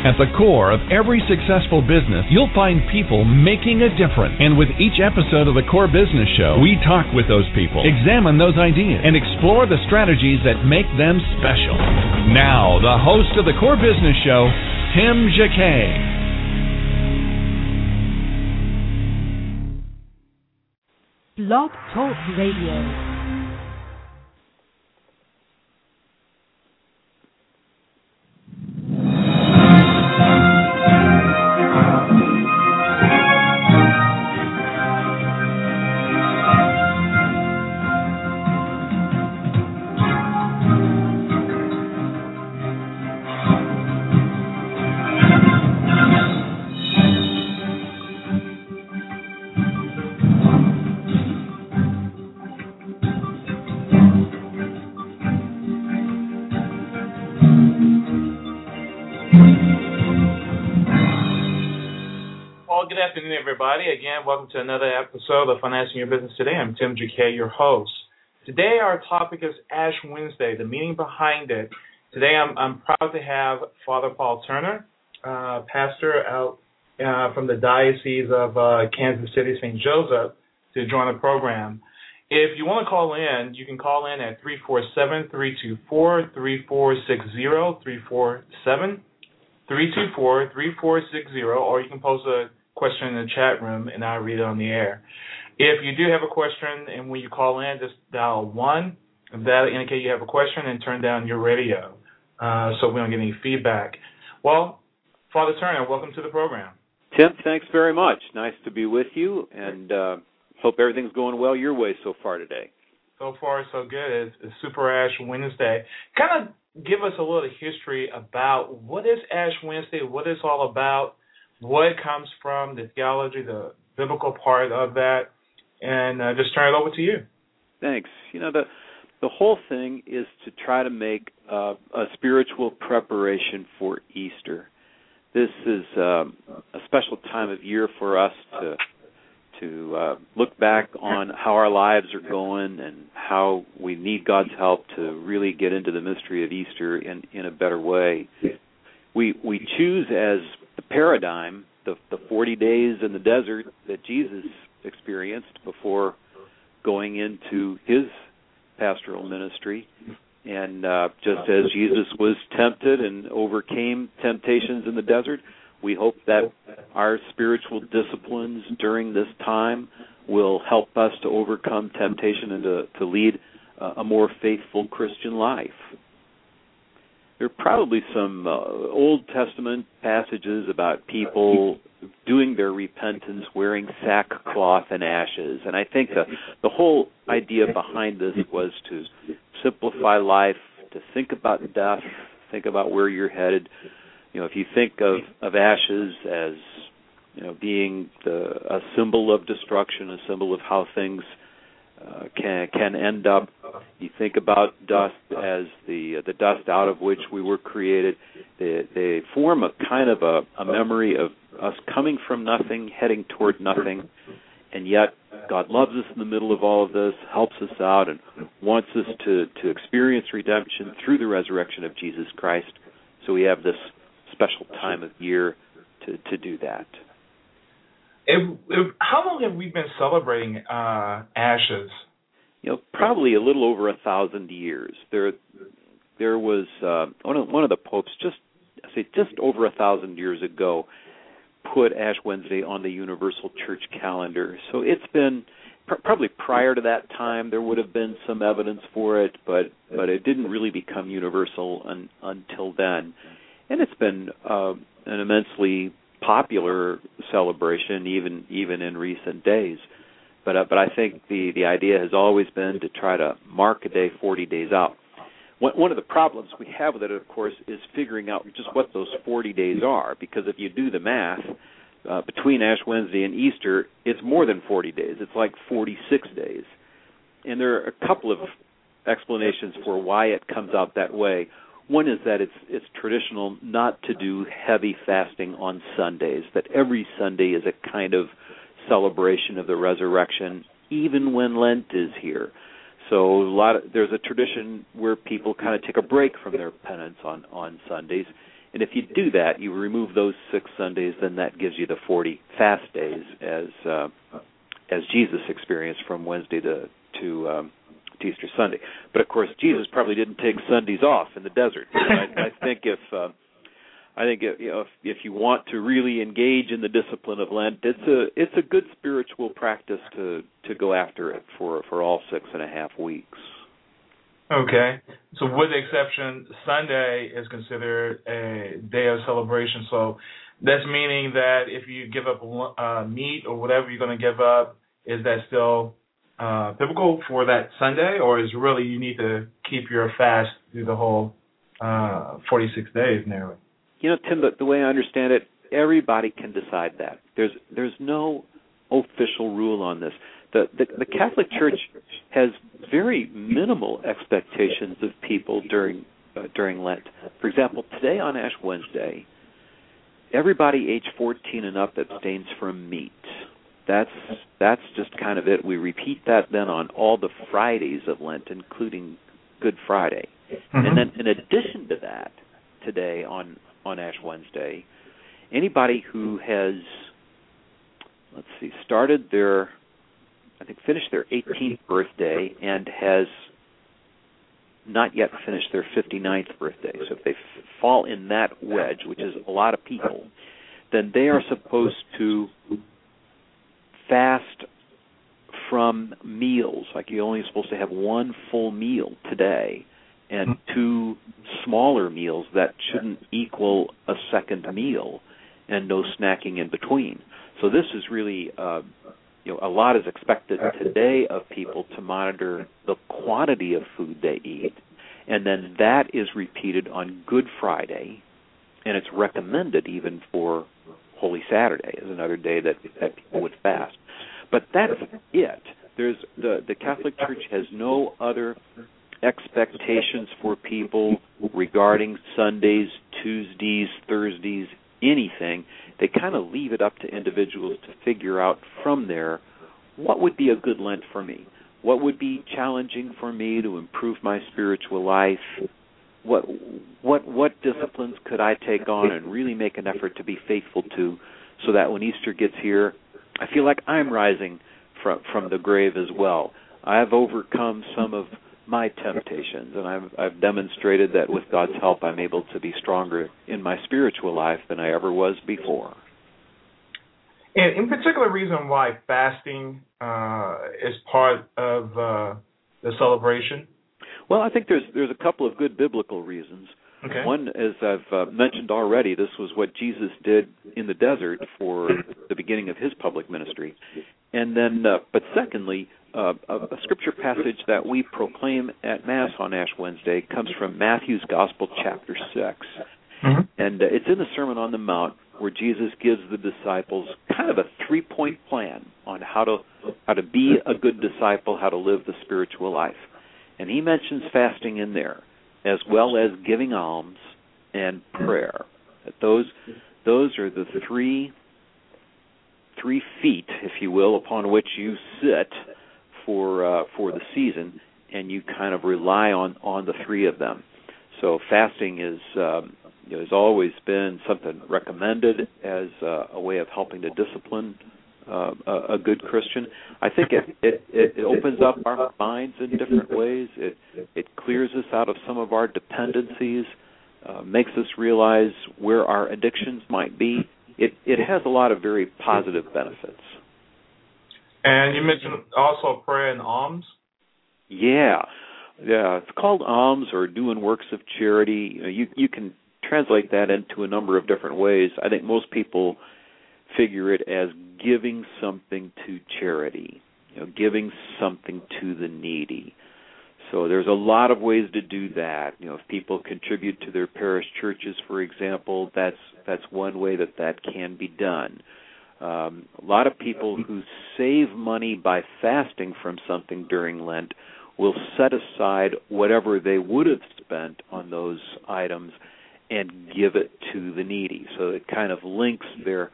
At the core of every successful business, you'll find people making a difference. And with each episode of the Core Business Show, we talk with those people, examine those ideas, and explore the strategies that make them special. Now, the host of the Core Business Show, Tim Jacquet. Blog Talk Radio. Good afternoon, everybody. Again, welcome to another episode of Financing Your Business Today. I'm Tim Jacquet, your host. Today, our topic is Ash Wednesday, the meaning behind it. Today, I'm, I'm proud to have Father Paul Turner, uh, pastor out uh, from the Diocese of uh, Kansas City, St. Joseph, to join the program. If you want to call in, you can call in at 347 324 3460, 347 324 3460, or you can post a question in the chat room and I'll read it on the air. If you do have a question and when you call in, just dial 1. That'll indicate you have a question and turn down your radio uh, so we don't get any feedback. Well, Father Turner, welcome to the program. Tim, thanks very much. Nice to be with you, and uh, hope everything's going well your way so far today. So far, so good. It's, it's Super Ash Wednesday. Kind of give us a little history about what is Ash Wednesday, what it's all about, what it comes from, the theology, the biblical part of that, and uh, just turn it over to you. Thanks. You know the the whole thing is to try to make uh, a spiritual preparation for Easter. This is um, a special time of year for us to to uh, look back on how our lives are going and how we need God's help to really get into the mystery of Easter in in a better way. We we choose as the paradigm the the 40 days in the desert that Jesus experienced before going into his pastoral ministry and uh, just as Jesus was tempted and overcame temptations in the desert, we hope that our spiritual disciplines during this time will help us to overcome temptation and to, to lead uh, a more faithful Christian life. There are probably some uh, Old Testament passages about people doing their repentance wearing sackcloth and ashes, and I think the the whole idea behind this was to simplify life, to think about death, think about where you're headed. You know, if you think of of ashes as you know being the a symbol of destruction, a symbol of how things uh, can can end up. You think about dust as the the dust out of which we were created. They, they form a kind of a, a memory of us coming from nothing, heading toward nothing, and yet God loves us in the middle of all of this, helps us out, and wants us to to experience redemption through the resurrection of Jesus Christ. So we have this special time of year to to do that. If, if, how long have we been celebrating uh, Ashes? You know, probably a little over a thousand years. There, there was uh, one of one of the popes just say just over a thousand years ago put Ash Wednesday on the Universal Church calendar. So it's been pr- probably prior to that time there would have been some evidence for it, but but it didn't really become universal un, until then. And it's been uh, an immensely popular celebration even even in recent days. But uh, but I think the the idea has always been to try to mark a day 40 days out. One, of the problems we have with it, of course, is figuring out just what those 40 days are. Because if you do the math uh, between Ash Wednesday and Easter, it's more than 40 days. It's like 46 days. And there are a couple of explanations for why it comes out that way. One is that it's it's traditional not to do heavy fasting on Sundays. That every Sunday is a kind of celebration of the resurrection, even when Lent is here. So a lot of, there's a tradition where people kind of take a break from their penance on on Sundays, and if you do that, you remove those six Sundays, then that gives you the 40 fast days as uh, as Jesus experienced from Wednesday to to um, Easter Sunday. But of course, Jesus probably didn't take Sundays off in the desert. I, I think if uh, I think if, you know if, if you want to really engage in the discipline of Lent, it's a it's a good spiritual practice to to go after it for for all six and a half weeks. Okay. So, with the exception, Sunday is considered a day of celebration. So, that's meaning that if you give up uh, meat or whatever you're going to give up, is that still uh, biblical for that Sunday, or is really you need to keep your fast through the whole uh, 46 days nearly? You know, Tim, the, the way I understand it, everybody can decide that. There's there's no official rule on this. The, the the Catholic Church has very minimal expectations of people during uh, during Lent. For example, today on Ash Wednesday, everybody age 14 and up abstains from meat. That's that's just kind of it. We repeat that then on all the Fridays of Lent, including Good Friday. Mm-hmm. And then in addition to that, today on on Ash Wednesday, anybody who has let's see started their I think finished their 18th birthday and has not yet finished their 59th birthday. So if they f- fall in that wedge, which is a lot of people, then they are supposed to fast from meals. Like you're only supposed to have one full meal today and two smaller meals that shouldn't equal a second meal and no snacking in between. So this is really uh, you know a lot is expected today of people to monitor the quantity of food they eat and then that is repeated on good friday and it's recommended even for holy saturday as another day that that people would fast but that's it there's the the catholic church has no other expectations for people regarding sundays tuesdays thursdays anything they kind of leave it up to individuals to figure out from there what would be a good Lent for me? What would be challenging for me to improve my spiritual life? What what what disciplines could I take on and really make an effort to be faithful to so that when Easter gets here, I feel like I'm rising from from the grave as well. I've overcome some of my temptations and I've I've demonstrated that with God's help I'm able to be stronger in my spiritual life than I ever was before. And in particular, reason why fasting uh, is part of uh, the celebration. Well, I think there's there's a couple of good biblical reasons. Okay. One, as I've uh, mentioned already, this was what Jesus did in the desert for the beginning of his public ministry, and then, uh, but secondly, uh, a, a scripture passage that we proclaim at Mass on Ash Wednesday comes from Matthew's Gospel, chapter 6 mm-hmm. and uh, it's in the Sermon on the Mount where Jesus gives the disciples kind of a three-point plan on how to how to be a good disciple, how to live the spiritual life, and he mentions fasting in there, as well as giving alms and prayer. That those those are the three three feet, if you will, upon which you sit for uh, for the season, and you kind of rely on on the three of them. So fasting is um, you know, has always been something recommended as uh, a way of helping to discipline uh, a, a good Christian. I think it, it it opens up our minds in different ways. It it clears us out of some of our dependencies, uh, makes us realize where our addictions might be. It it has a lot of very positive benefits. And you mentioned also prayer and alms. Yeah, yeah. It's called alms or doing works of charity. You know, you, you can translate that into a number of different ways. I think most people figure it as giving something to charity, you know, giving something to the needy. So there's a lot of ways to do that. You know, if people contribute to their parish churches, for example, that's that's one way that that can be done. Um, a lot of people who save money by fasting from something during Lent will set aside whatever they would have spent on those items and give it to the needy. So it kind of links their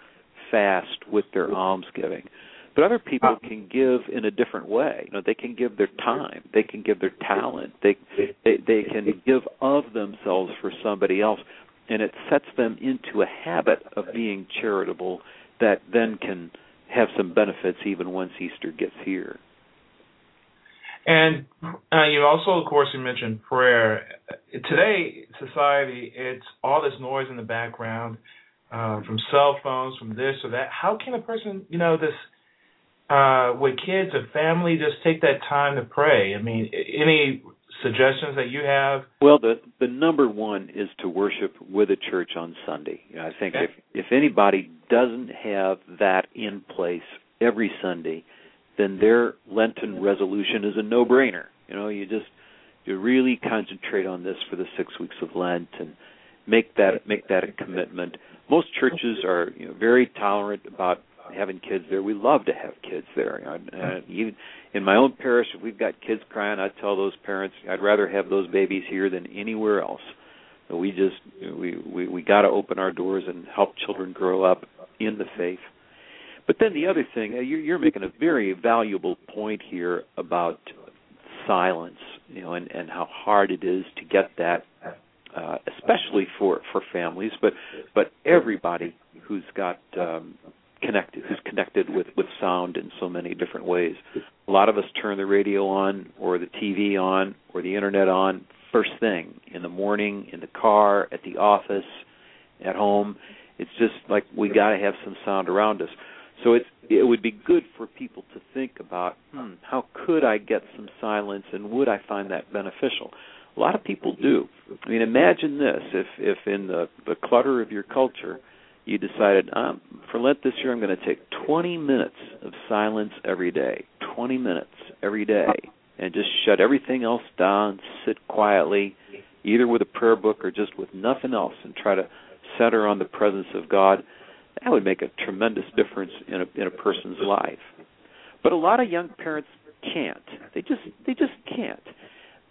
fast with their almsgiving. But other people can give in a different way. You know, they can give their time, they can give their talent, they they, they can give of themselves for somebody else, and it sets them into a habit of being charitable that then can have some benefits even once Easter gets here. And uh, you also, of course, you mentioned prayer. Today, society, it's all this noise in the background uh, from cell phones, from this or that. How can a person, you know, this uh, with kids or family, just take that time to pray? I mean, any suggestions that you have? Well, the the number one is to worship with a church on Sunday. You know, I think Okay. if if anybody doesn't have that in place every Sunday, then their Lenten resolution is a no-brainer. You know, you just you really concentrate on this for the six weeks of Lent and make that make that a commitment. Most churches are you know, very tolerant about having kids there. We love to have kids there. Know, uh, even in my own parish, if we've got kids crying, I tell those parents I'd rather have those babies here than anywhere else. So we just we we we got to open our doors and help children grow up in the faith. But then the other thing, uh, you're, you're making a very valuable point here about silence, you know, and, and how hard it is to get that, uh, especially for for families, but but everybody who's got um, connected, who's connected with with sound in so many different ways. A lot of us turn the radio on, or the TV on, or the internet on first thing in the morning, in the car, at the office, at home. It's just like we got to have some sound around us. So it's it would be good for people to think about, hmm, how could I get some silence and would I find that beneficial? A lot of people do. I mean, imagine this: if if in the the clutter of your culture, you decided um, for Lent this year, I'm going to take 20 minutes of silence every day, 20 minutes every day, and just shut everything else down, sit quietly, either with a prayer book or just with nothing else, and try to center on the presence of God. That would make a tremendous difference in a in a person's life. But a lot of young parents can't. They just they just can't.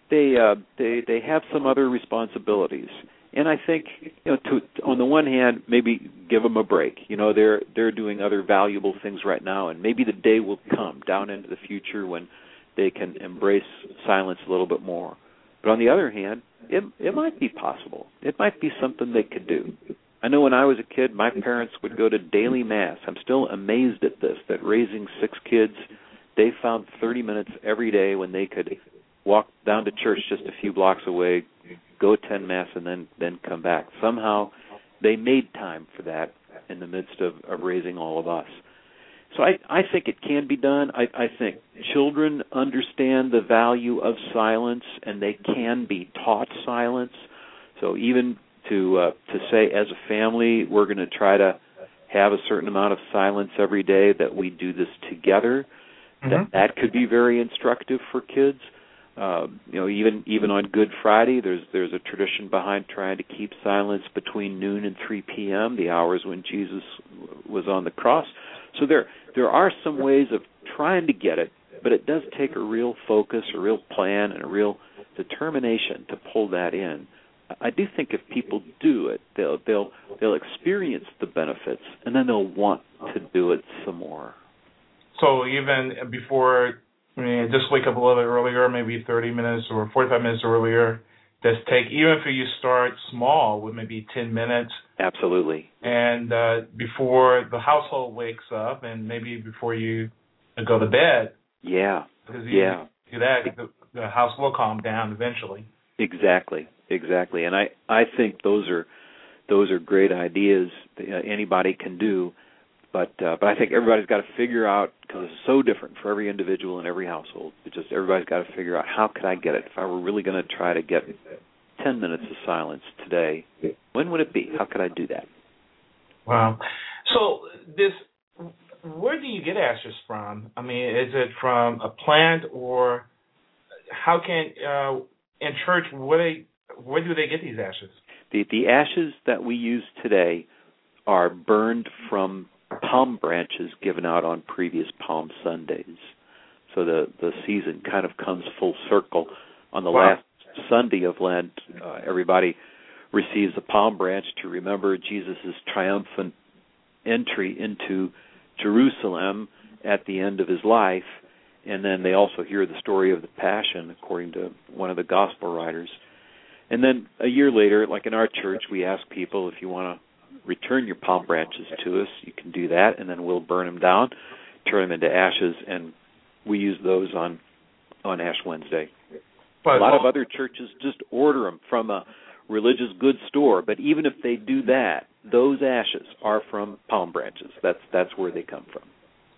They uh they they have some other responsibilities. And I think you know to on the one hand maybe give them a break. You know they're they're doing other valuable things right now and maybe the day will come down into the future when they can embrace silence a little bit more. But on the other hand, it it might be possible. It might be something they could do. I know when I was a kid, my parents would go to daily mass. I'm still amazed at this that raising six kids, they found 30 minutes every day when they could walk down to church just a few blocks away, go attend mass, and then then come back. Somehow, they made time for that in the midst of, of raising all of us. So I I think it can be done. I I think children understand the value of silence and they can be taught silence. So even to uh, to say as a family we're going to try to have a certain amount of silence every day that we do this together Mhm. that that could be very instructive for kids um, you know even even on good friday there's there's a tradition behind trying to keep silence between noon and 3 p.m the hours when jesus was on the cross so there there are some ways of trying to get it but it does take a real focus a real plan and a real determination to pull that in I do think if people do it, they'll they'll they'll experience the benefits, and then they'll want to do it some more. So even before, I mean, just wake up a little bit earlier, maybe 30 minutes or 45 minutes earlier. Just take, even if you start small with maybe 10 minutes, Absolutely. and uh, before the household wakes up, and maybe before you go to bed, Yeah. because you Yeah. do that, the, the house will calm down eventually. Exactly. Exactly. And I I think those are those are great ideas that uh, anybody can do. But uh, but I think everybody's got to figure out because it's so different for every individual and every household. It's just everybody's got to figure out how could I get it if I were really going to try to get 10 minutes of silence today. When would it be? How could I do that? Wow. So this, where do you get ashes from? I mean, is it from a plant or how can uh, in church where they where do they get these ashes? The the ashes that we use today are burned from palm branches given out on previous Palm Sundays. So the the season kind of comes full circle. On the Wow. last Sunday of Lent, uh, everybody receives a palm branch to remember Jesus' triumphant entry into Jerusalem at the end of his life, and then they also hear the story of the Passion, according to one of the gospel writers. And then a year later, like in our church, we ask people if you want to return your palm branches to us, you can do that, and then we'll burn them down, turn them into ashes, and we use those on on Ash Wednesday. But a lot of other churches just order them from a religious goods store, but even if they do that, those ashes are from palm branches. That's that's where they come from.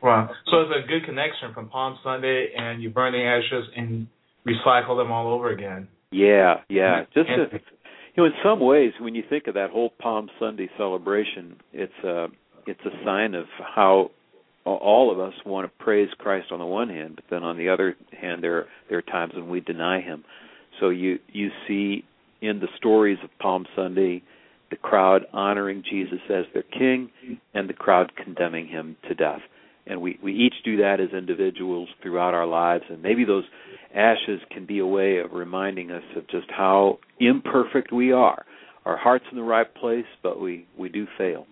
Wow. So it's a good connection from Palm Sunday, and you burn the ashes and recycle them all over again. Yeah, yeah. Just to, you know, in some ways, when you think of that whole Palm Sunday celebration, it's a it's a sign of how all of us want to praise Christ on the one hand, but then on the other hand, there there are times when we deny Him. So you you see in the stories of Palm Sunday, the crowd honoring Jesus as their King, and the crowd condemning Him to death. And we we each do that as individuals throughout our lives, and maybe those ashes can be a way of reminding us of just how imperfect we are. Our heart's in the right place, but we we do fail.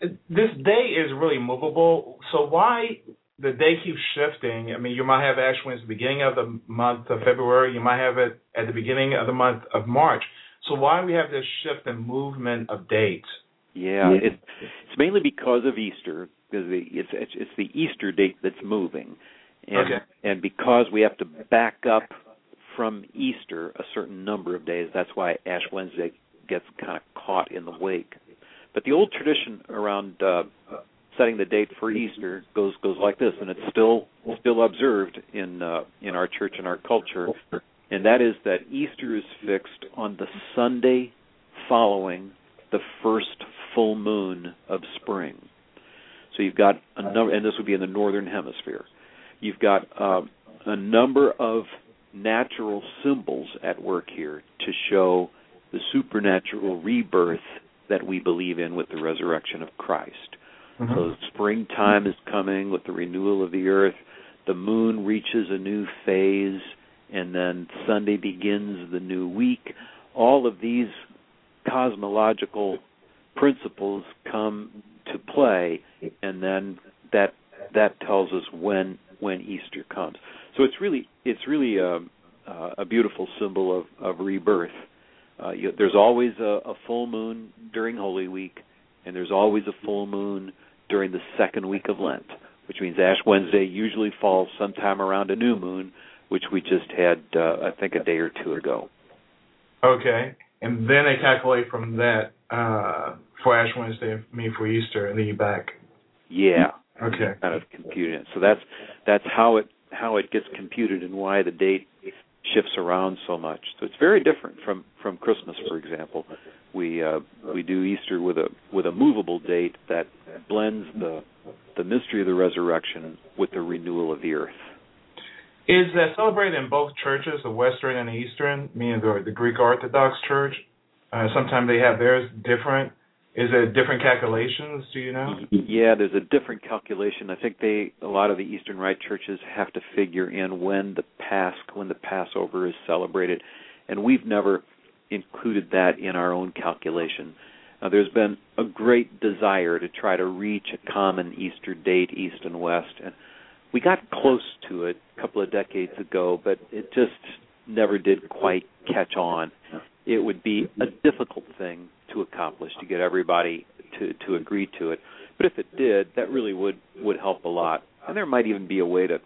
This day is really movable. So why the day keeps shifting? I mean, you might have Ash Wednesday at the beginning of the month of February. You might have it at the beginning of the month of March. So why we have this shift in movement of dates? Yeah, it's it's mainly because of Easter, because the, it's, it's it's the Easter date that's moving, and Okay. and because we have to back up from Easter a certain number of days. That's why Ash Wednesday gets kind of caught in the wake. But the old tradition around uh, setting the date for Easter goes goes like this, and it's still still observed in uh, in our church and our culture, and that is that Easter is fixed on the Sunday following the first full moon of spring. So you've got a number, and this would be in the northern hemisphere. You've got uh, a number of natural symbols at work here to show the supernatural rebirth that we believe in with the resurrection of Christ. So springtime is coming with the renewal of the earth. The moon reaches a new phase, and then Sunday begins the new week. All of these cosmological principles come to play, and then that that tells us when when Easter comes. So it's really it's really a, a beautiful symbol of, of rebirth. Uh, you, there's always a, a full moon during Holy Week, and there's always a full moon during the second week of Lent, which means Ash Wednesday usually falls sometime around a new moon, which we just had, uh, I think, a day or two ago. Okay. And then they calculate from that uh, for Ash Wednesday, I mean for Easter, and then you back. Yeah, Okay. kind of computing it. So that's that's how it how it gets computed and why the date shifts around so much. So it's very different from from Christmas, for example. We uh, we do Easter with a with a movable date that blends the the mystery of the resurrection with the renewal of the earth. Is that celebrated in both churches, the Western and the Eastern, meaning the, the Greek Orthodox Church? Uh, sometimes they have theirs different. Is it a different calculations? Do you know? Yeah, there's a different calculation. I think they a lot of the Eastern Rite churches have to figure in when the Pasch when the Passover is celebrated, and we've never included that in our own calculation. There's been a great desire to try to reach a common Easter date, East and West, and we got close to it a couple of decades ago, but it just never did quite catch on. It would be a difficult thing to accomplish to get everybody to to agree to it. But if it did, that really would would help a lot. And there might even be a way to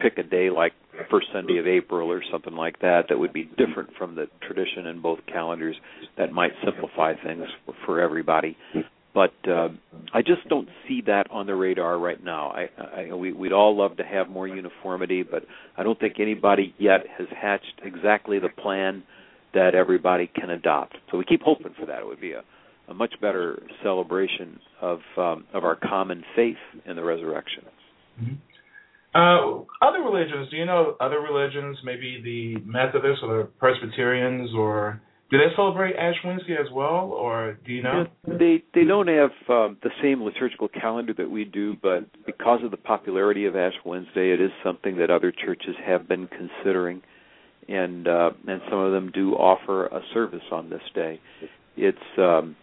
pick a day like first Sunday of April or something like that that would be different from the tradition in both calendars that might simplify things for, for everybody. But uh, I just don't see that on the radar right now. I, I we, we'd all love to have more uniformity, but I don't think anybody yet has hatched exactly the plan that everybody can adopt. So we keep hoping for that. It would be a, a much better celebration of um, of our common faith in the resurrection. Uh, other religions, do you know other religions, maybe the Methodists or the Presbyterians, or do they celebrate Ash Wednesday as well, or do you know? Yeah, they they don't have um, the same liturgical calendar that we do, but because of the popularity of Ash Wednesday, it is something that other churches have been considering, and uh, and some of them do offer a service on this day. It's um,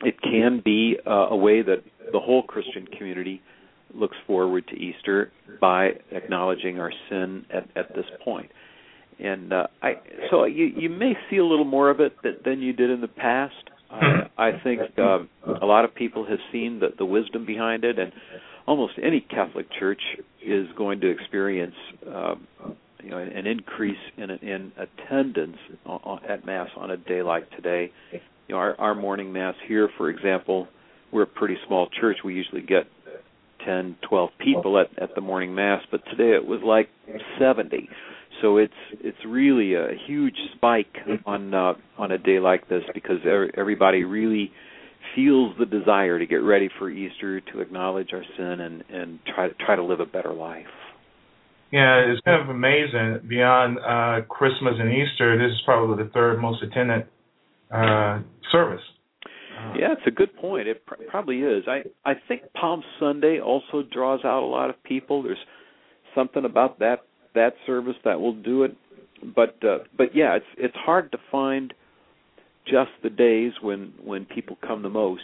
it can be uh, a way that the whole Christian community looks forward to Easter by acknowledging our sin at, at this point. And uh, I so you you may see a little more of it that, than you did in the past. I, I think um, a lot of people have seen the, the wisdom behind it, and almost any Catholic church is going to experience um, you know an increase in in attendance at mass on a day like today. You know, our our morning mass here, for example, we're a pretty small church. We usually get 10, 12 people at at the morning mass, but today it was like 70. So it's it's really a huge spike on uh, on a day like this because everybody really feels the desire to get ready for Easter, to acknowledge our sin, and and try to try to live a better life. Yeah, it's kind of amazing. Beyond uh, Christmas and Easter, this is probably the third most attended uh, service. Yeah, it's a good point. It pr- probably is. I I think Palm Sunday also draws out a lot of people. There's something about that that service that will do it. But uh, but yeah, it's it's hard to find just the days when when people come the most.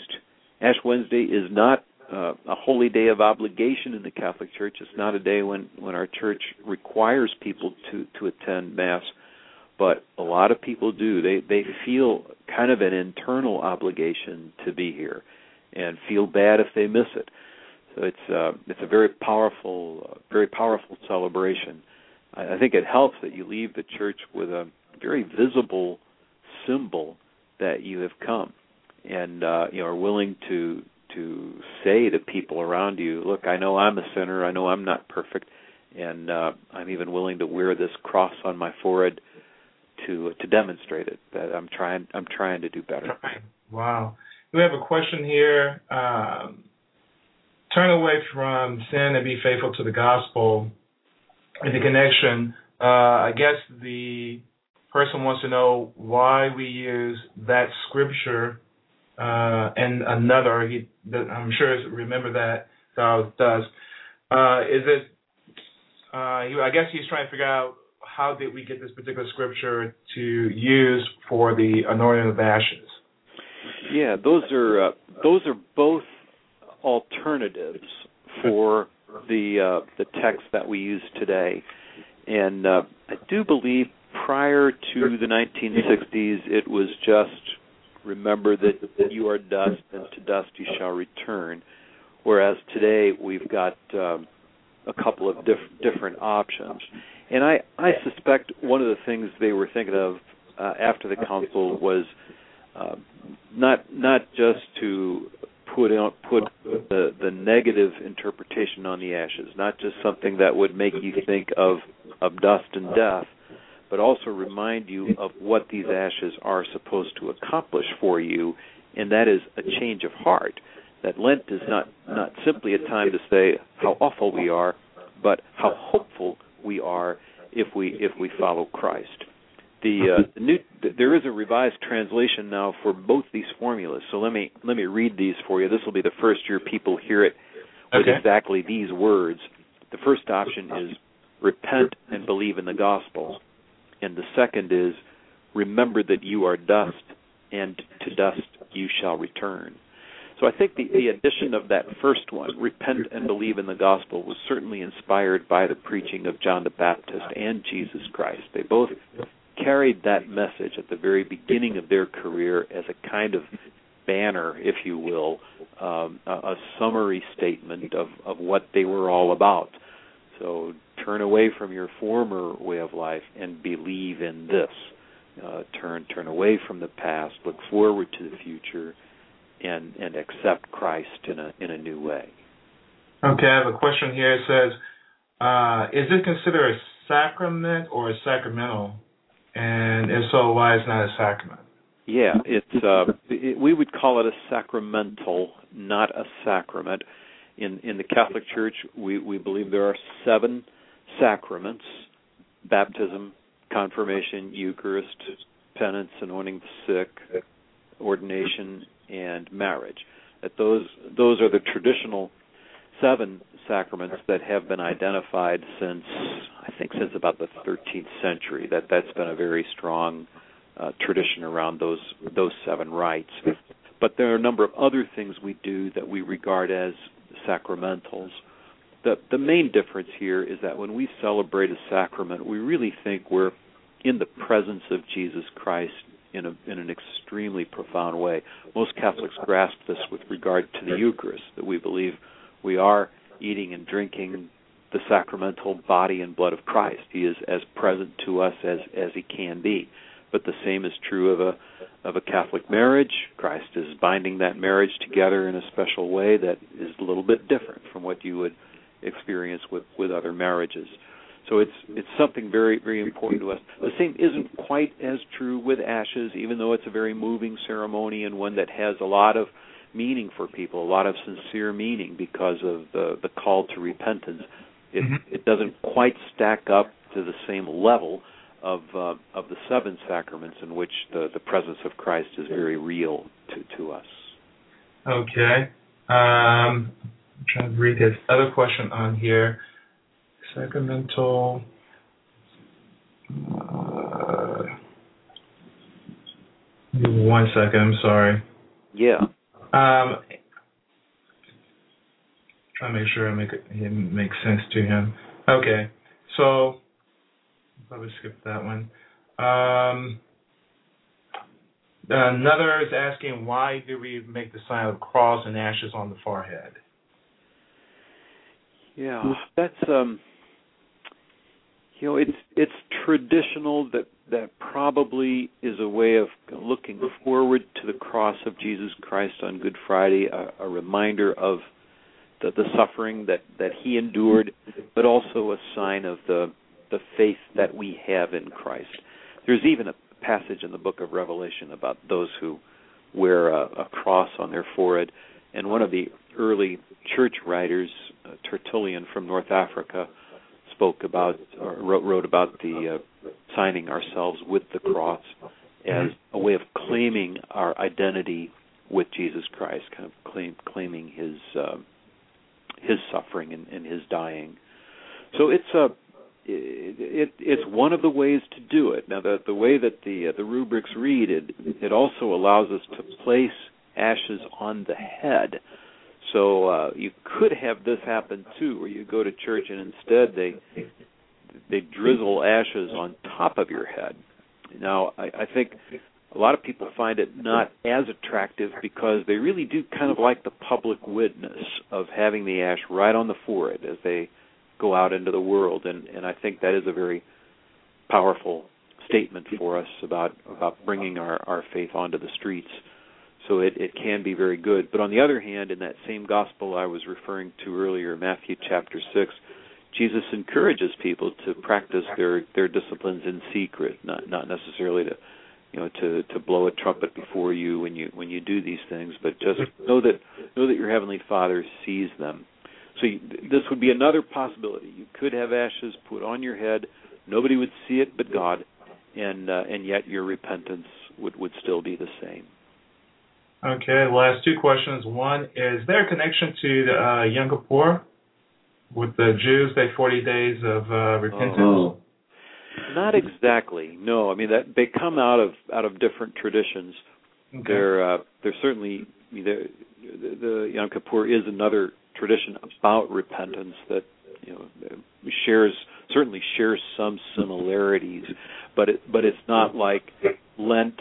Ash Wednesday is not uh, a holy day of obligation in the Catholic Church. It's not a day when when our church requires people to to attend mass, but a lot of people do. They they feel kind of an internal obligation to be here, and feel bad if they miss it. So it's uh, it's a very powerful, uh, very powerful celebration. I think it helps that you leave the church with a very visible symbol that you have come, and uh, you know are willing to to say to people around you, "Look, I know I'm a sinner. I know I'm not perfect, and uh, I'm even willing to wear this cross on my forehead to to demonstrate it that I'm trying I'm trying to do better." Wow. We have a question here. Um, turn away from sin and be faithful to the gospel in the connection, uh, I guess the person wants to know why we use that scripture uh, and another. He, I'm sure remember that Thou does. Uh, is it? Uh, I guess he's trying to figure out how did we get this particular scripture to use for the anointing of ashes. Yeah, those are uh, those are both alternatives for the uh, the text that we use today, and uh, I do believe prior to the 1960s, it was just remember that you are dust, and to dust you shall return. Whereas today we've got um, a couple of diff- different options, and I I suspect one of the things they were thinking of uh, after the council was uh, not not just to put out put the the negative interpretation on the ashes, not just something that would make you think of of dust and death, but also remind you of what these ashes are supposed to accomplish for you, and that is a change of heart. That Lent is not not simply a time to say how awful we are, but how hopeful we are if we if we follow Christ the, uh, the new there is a revised translation now for both these formulas. So let me let me read these for you. This will be the first year people hear it with okay. exactly these words. The first option is repent and believe in the gospel, and the second is remember that you are dust, and to dust you shall return. So I think the, the addition of that first one, repent and believe in the gospel, was certainly inspired by the preaching of John the Baptist and Jesus Christ. They both carried that message at the very beginning of their career as a kind of banner, if you will, um, a, a summary statement of, of what they were all about. So turn away from your former way of life and believe in this. Uh, turn turn away from the past, look forward to the future, and and accept Christ in a in a new way. Okay, I have a question here. It says, uh, "Is it considered a sacrament or a sacramental?" And if so, why is not a sacrament? Yeah, it's uh, it, we would call it a sacramental, not a sacrament. In in the Catholic Church, we we believe there are seven sacraments: baptism, confirmation, Eucharist, penance, anointing the sick, ordination, and marriage. That those those are the traditional seven sacraments that have been identified since I think since about the 13th century. That that's been a very strong uh, tradition around those those seven rites. But there are a number of other things we do that we regard as sacramentals. The the main difference here is that when we celebrate a sacrament, we really think we're in the presence of Jesus Christ in a in an extremely profound way. Most Catholics grasp this with regard to the Eucharist, that we believe we are eating and drinking the sacramental body and blood of Christ. He is as present to us as as he can be. But the same is true of a of a Catholic marriage. Christ is binding that marriage together in a special way that is a little bit different from what you would experience with with other marriages. So it's it's something very very important to us. The same isn't quite as true with ashes, even though it's a very moving ceremony and one that has a lot of meaning for people, a lot of sincere meaning because of the the call to repentance. It mm-hmm. it doesn't quite stack up to the same level of uh, of the seven sacraments in which the the presence of Christ is very real to to us. Okay. Um, I'm trying to read his other question on here. Sacramental. Uh, one second. I'm sorry. Yeah. Um, trying to make sure I make it, it makes sense to him. Okay, so probably skip that one. Um, another is asking why do we make the sign of the cross and ashes on the forehead? Yeah, that's um, you know, it's it's traditional that that probably is a way of looking forward to the cross of Jesus Christ on Good Friday, a, a reminder of the, the suffering that that He endured, but also a sign of the the faith that we have in Christ. There's even a passage in the book of Revelation about those who wear a, a cross on their forehead. And one of the early church writers, uh, Tertullian from North Africa, spoke about or wrote, wrote about the uh, signing ourselves with the cross as a way of claiming our identity with Jesus Christ, kind of claim, claiming His uh, His suffering and, and His dying. So it's a it, it's one of the ways to do it. Now, the the way that the uh, the rubrics read it, it also allows us to place ashes on the head. So uh, you could have this happen too, where you go to church and instead they they drizzle ashes on top of your head. Now, I, I think a lot of people find it not as attractive because they really do kind of like the public witness of having the ash right on the forehead as they go out into the world, and and I think that is a very powerful statement for us about about bringing our our faith onto the streets. So it it can be very good. But on the other hand, in that same gospel I was referring to earlier, Matthew chapter six, Jesus encourages people to practice their their disciplines in secret, not not necessarily to you know to to blow a trumpet before you when you when you do these things, but just know that know that your heavenly Father sees them so you, this would be another possibility. You could have ashes put on your head. Nobody would see it but God, and uh, and yet your repentance would would still be the same. Okay. Last two questions. One is there a connection to the uh, Yom Kippur with the Jews? They forty days of uh, repentance. Oh. Not exactly. No, I mean that they come out of out of different traditions. Okay. They're uh, they're certainly the, the Yom Kippur is another tradition about repentance that you know shares certainly shares some similarities, but it but it's not like Lent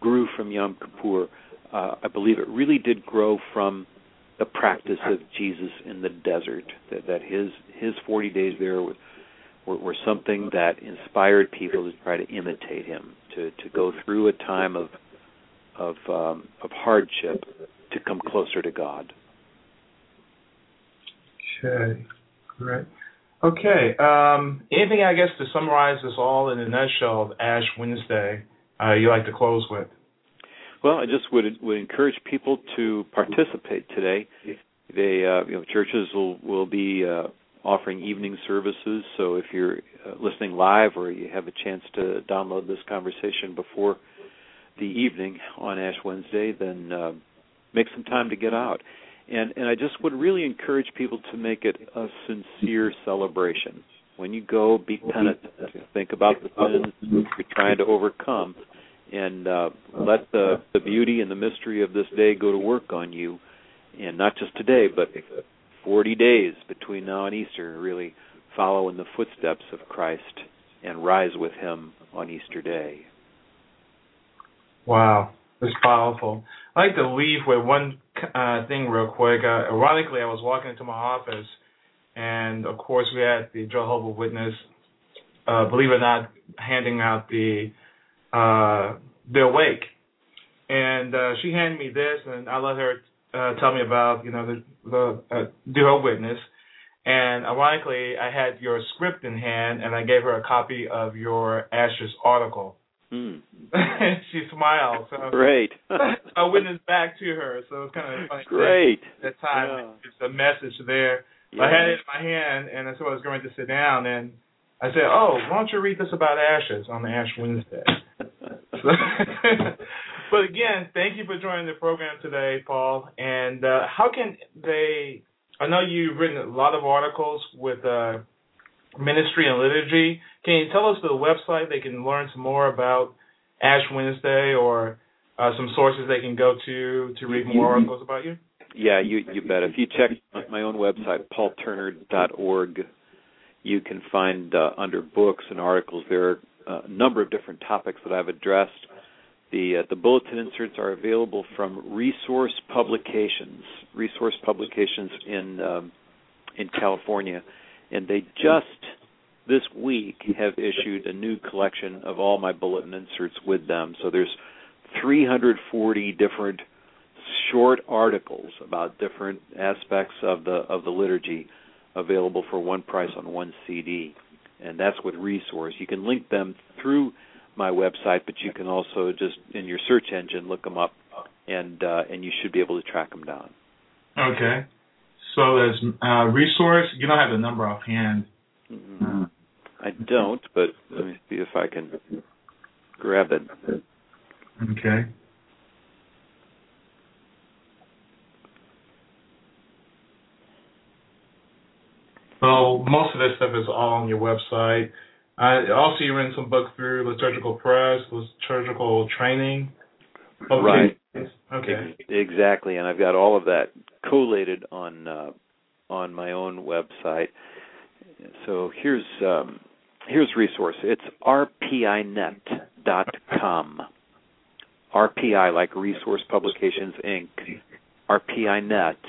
grew from Yom Kippur. Uh, I believe it really did grow from the practice of Jesus in the desert. That that his his forty days there were, were, were something that inspired people to try to imitate him, to to go through a time of of um, of hardship to come closer to God. Okay, great. Okay, um, anything I guess to summarize this all in a nutshell of Ash Wednesday uh, you like to close with? Well, I just would would encourage people to participate today. They, uh, you know, churches will will be uh, offering evening services. So if you're uh, listening live or you have a chance to download this conversation before the evening on Ash Wednesday, then uh, make some time to get out. And and I just would really encourage people to make it a sincere celebration. When you go, be penitent. Think about the sins you're trying to overcome, and uh, let the the beauty and the mystery of this day go to work on you, and not just today, but 40 days between now and Easter. Really follow in the footsteps of Christ and rise with Him on Easter Day. Wow, that's powerful. I'd like to leave with one uh, thing real quick. Uh, ironically, I was walking into my office, and of course, we had the Jehovah Witness, uh, believe it or not, handing out the uh, their wake, and uh, she handed me this, and I let her uh, tell me about you know the the uh, Jehovah Witness. And ironically, I had your script in hand, and I gave her a copy of your Ashes article. Mm. she smiled. So Great. I witnessed back to her, so it was kind of funny. Great. At that time, Yeah. it's a message there. Yeah. I had it in my hand, and I said I was going to sit down, and I said, "Oh, why don't you read this about ashes on the Ash Wednesday?" But again, thank you for joining the program today, Paul. And uh, how can they? I know you've written a lot of articles with uh, ministry and liturgy. Can you tell us the website they can learn some more about Ash Wednesday, or uh, some sources they can go to to read more articles about you? Yeah, you you bet. If you check my own website, paulturner.org, you can find uh, under books and articles there a number of different topics that I've addressed. The uh, the bulletin inserts are available from Resource Publications, Resource Publications in um, in California, and they just this week have issued a new collection of all my bulletin inserts with them. So there's 340 different short articles about different aspects of the of the liturgy available for one price on one CD, and that's with Resource. You can link them through my website, but you can also just in your search engine look them up, and uh, and you should be able to track them down. Okay. So there's uh, resource. You don't have the number offhand. Mhm. I don't, but let me see if I can grab it. Okay. Well, most of this stuff is all on your website. I also you ran some books through liturgical press, liturgical training. Right. Okay. Exactly, and I've got all of that collated on uh, on my own website. So here's um, here's resource. It's rpinet.com. RPI like Resource Publications Inc. rpinet.com,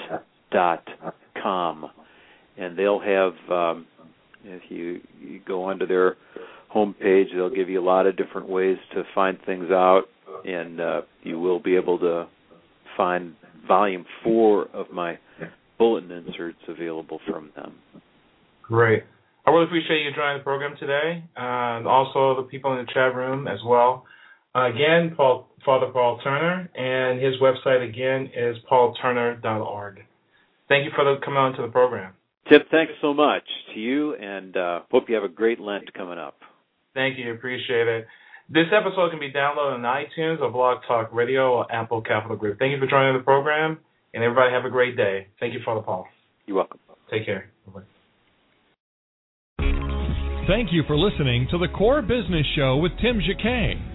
and they'll have um, if you, you go onto their homepage, they'll give you a lot of different ways to find things out, and uh, you will be able to find volume four of my bulletin inserts available from them. Great. I really appreciate you joining the program today, and also the people in the chat room as well. Again, Paul, Father Paul Turner, and his website again is paulturner.org. Thank you for the, coming on to the program. Tim, thanks so much to you, and uh, hope you have a great Lent coming up. Thank you. Appreciate it. This episode can be downloaded on iTunes or Blog Talk Radio or Apple Capital Group. Thank you for joining the program, and everybody have a great day. Thank you, Father Paul. You're welcome. Take care. Bye-bye. Thank you for listening to the Core Business Show with Tim Jacquet.